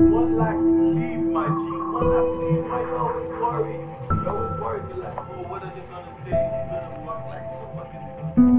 One lack to leave, my G. One lack to leave, my yo. Worry. Yo, it's worry. You're like, oh, what are you gonna say? You're gonna walk like so fucking.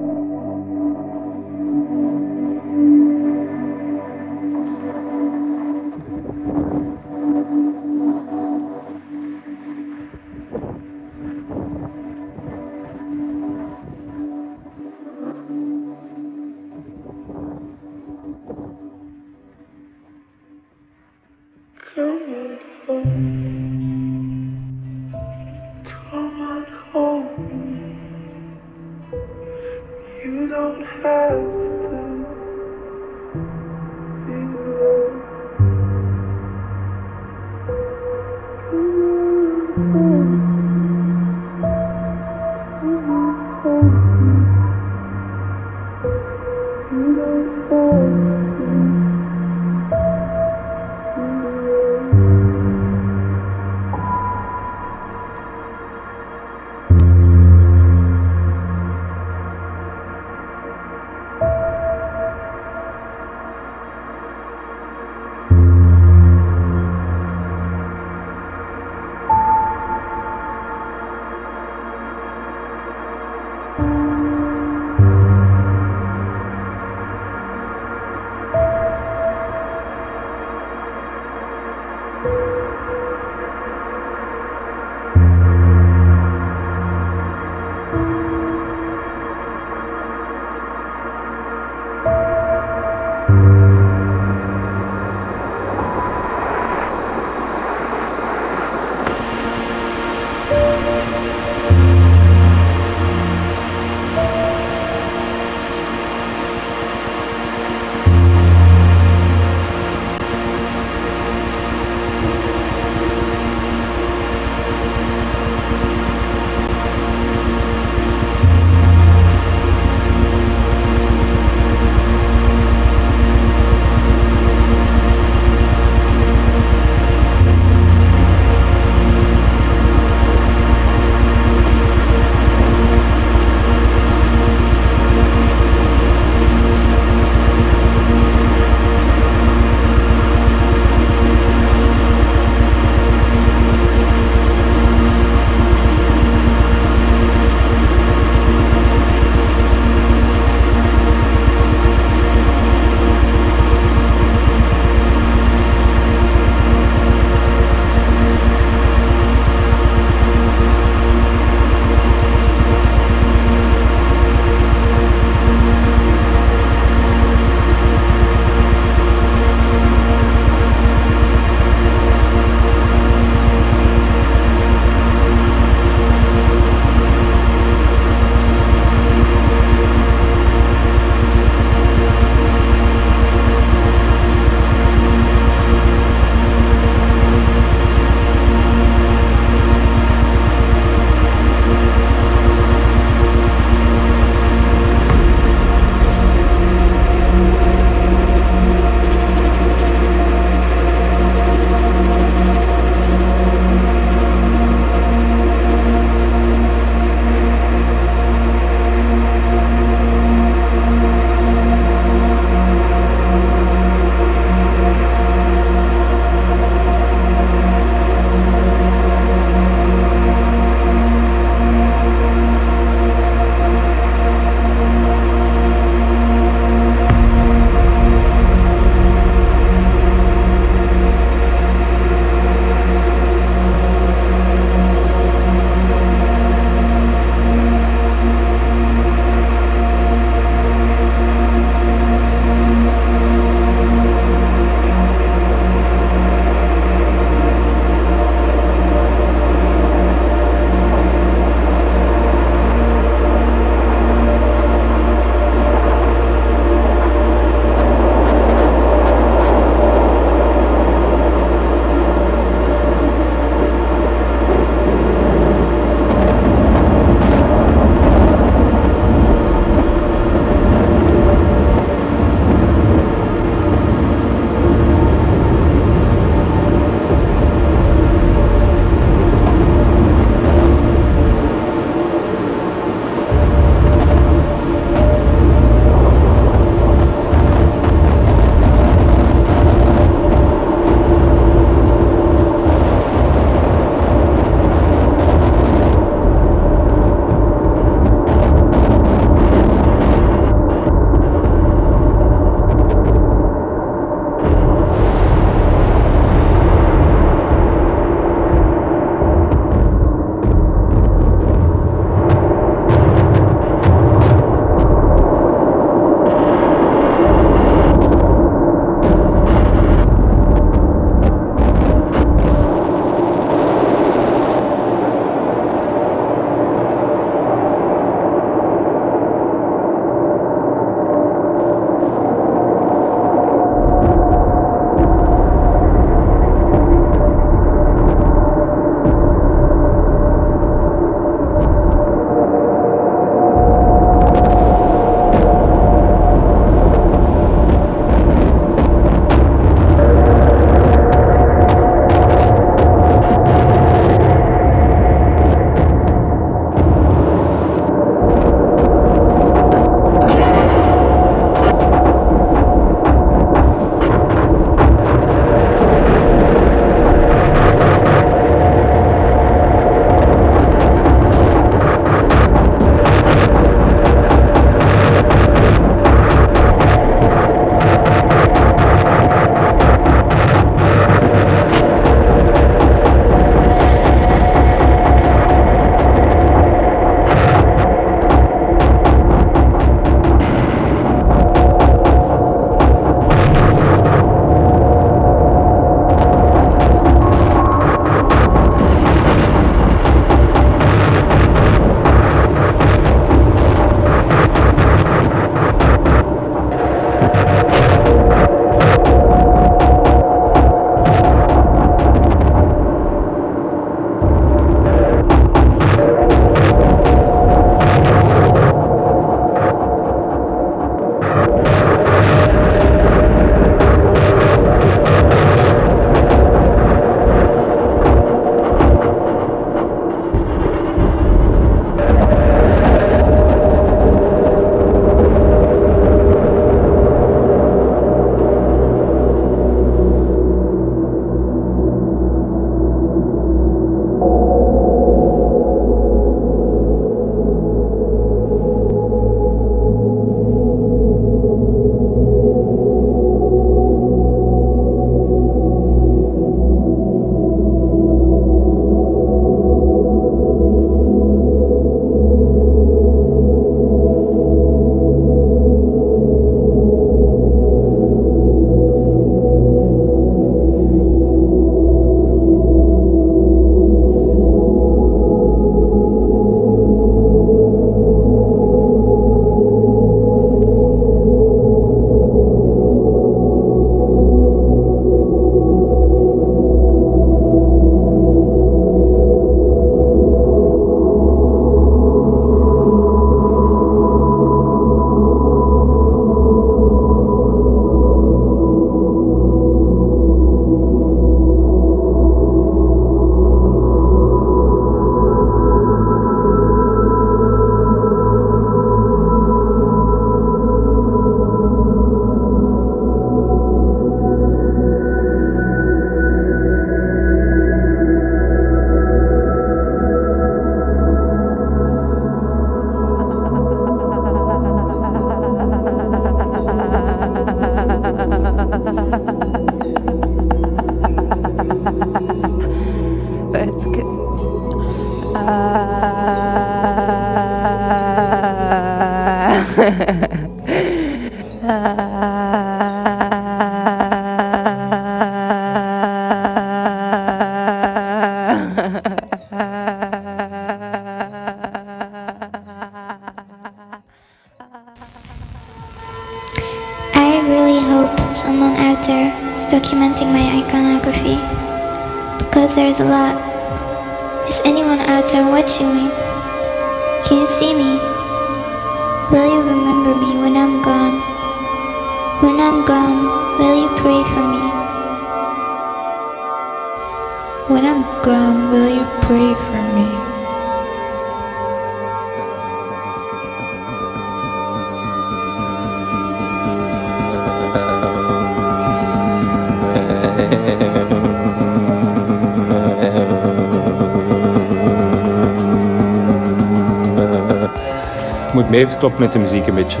heeft, klopt met de muziek een beetje.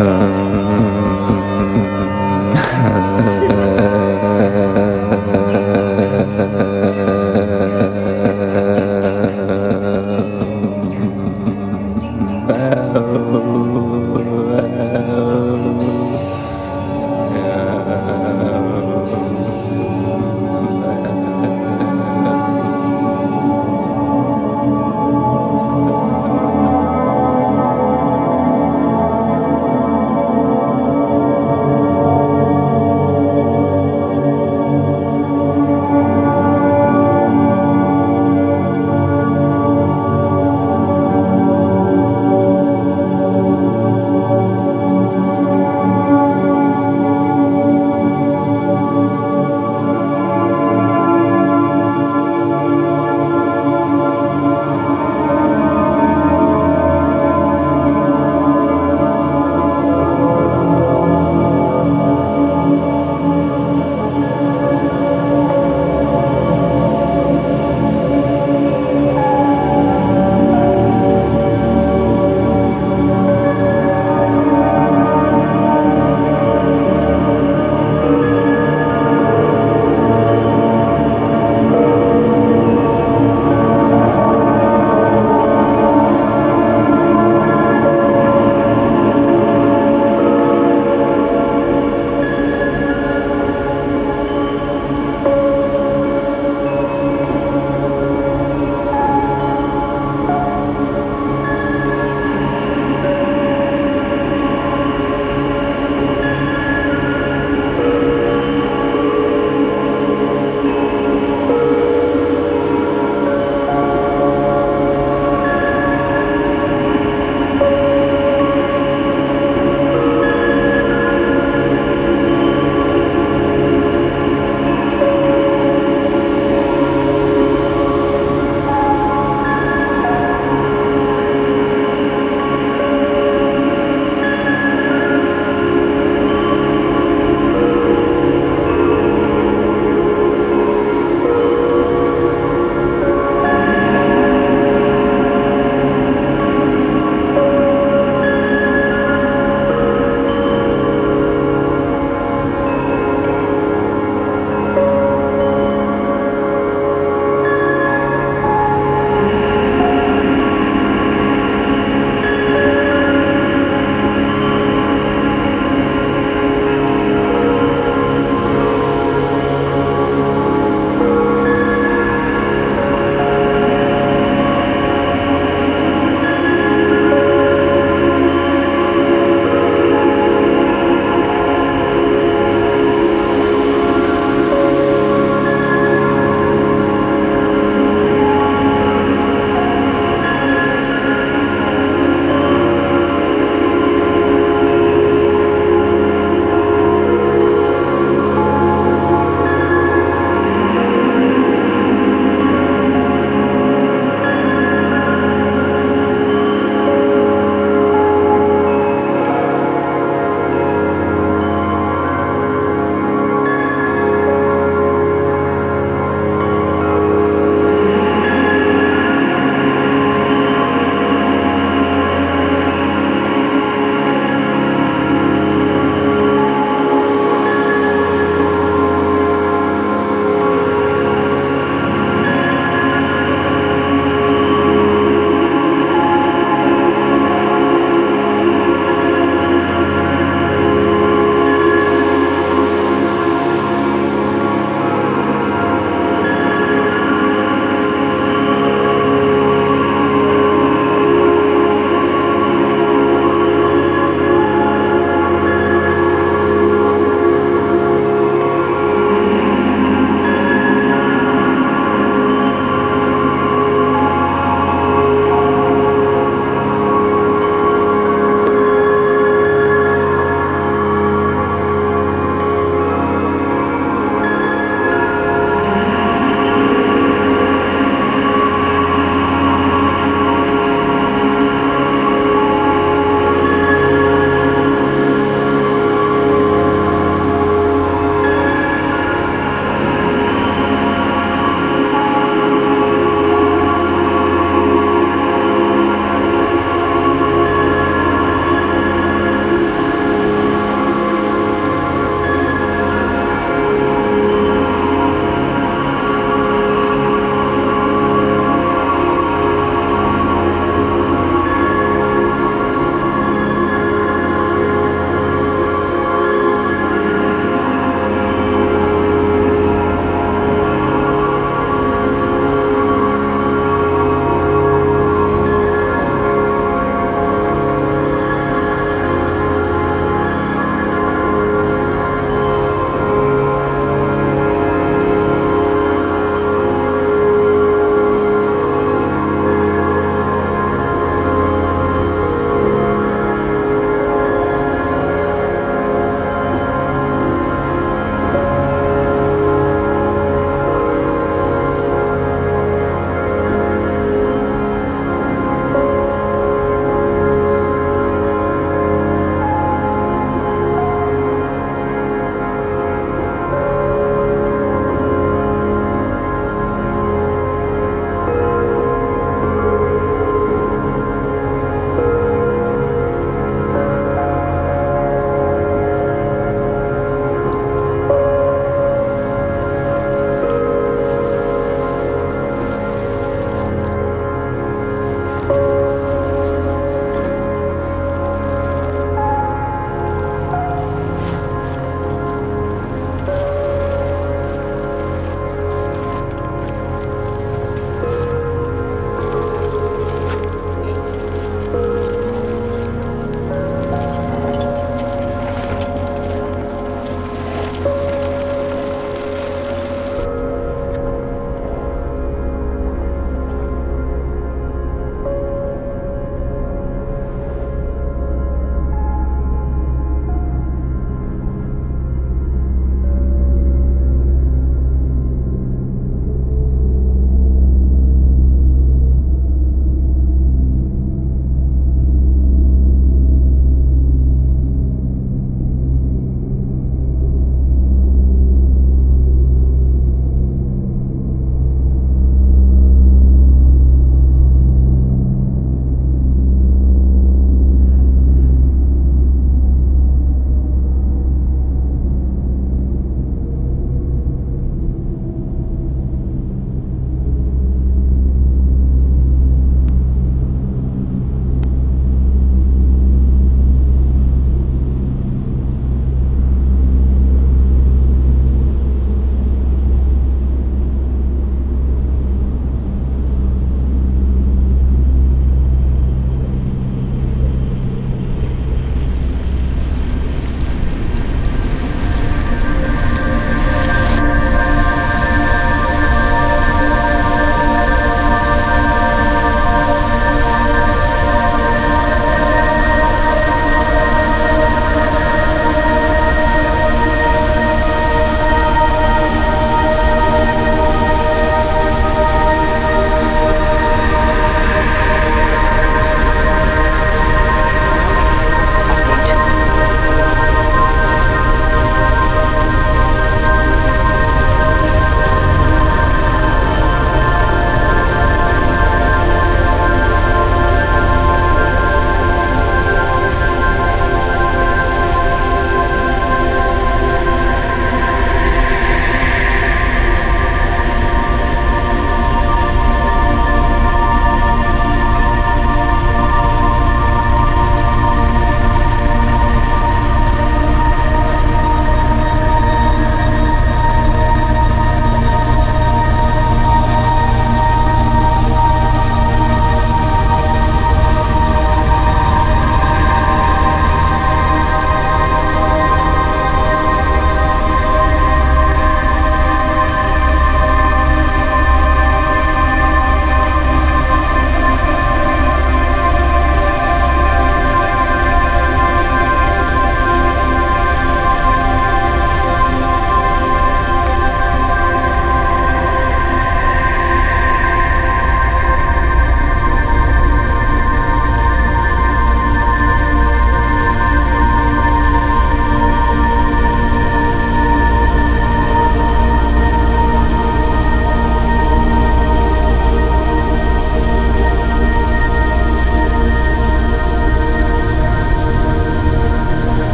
Uh,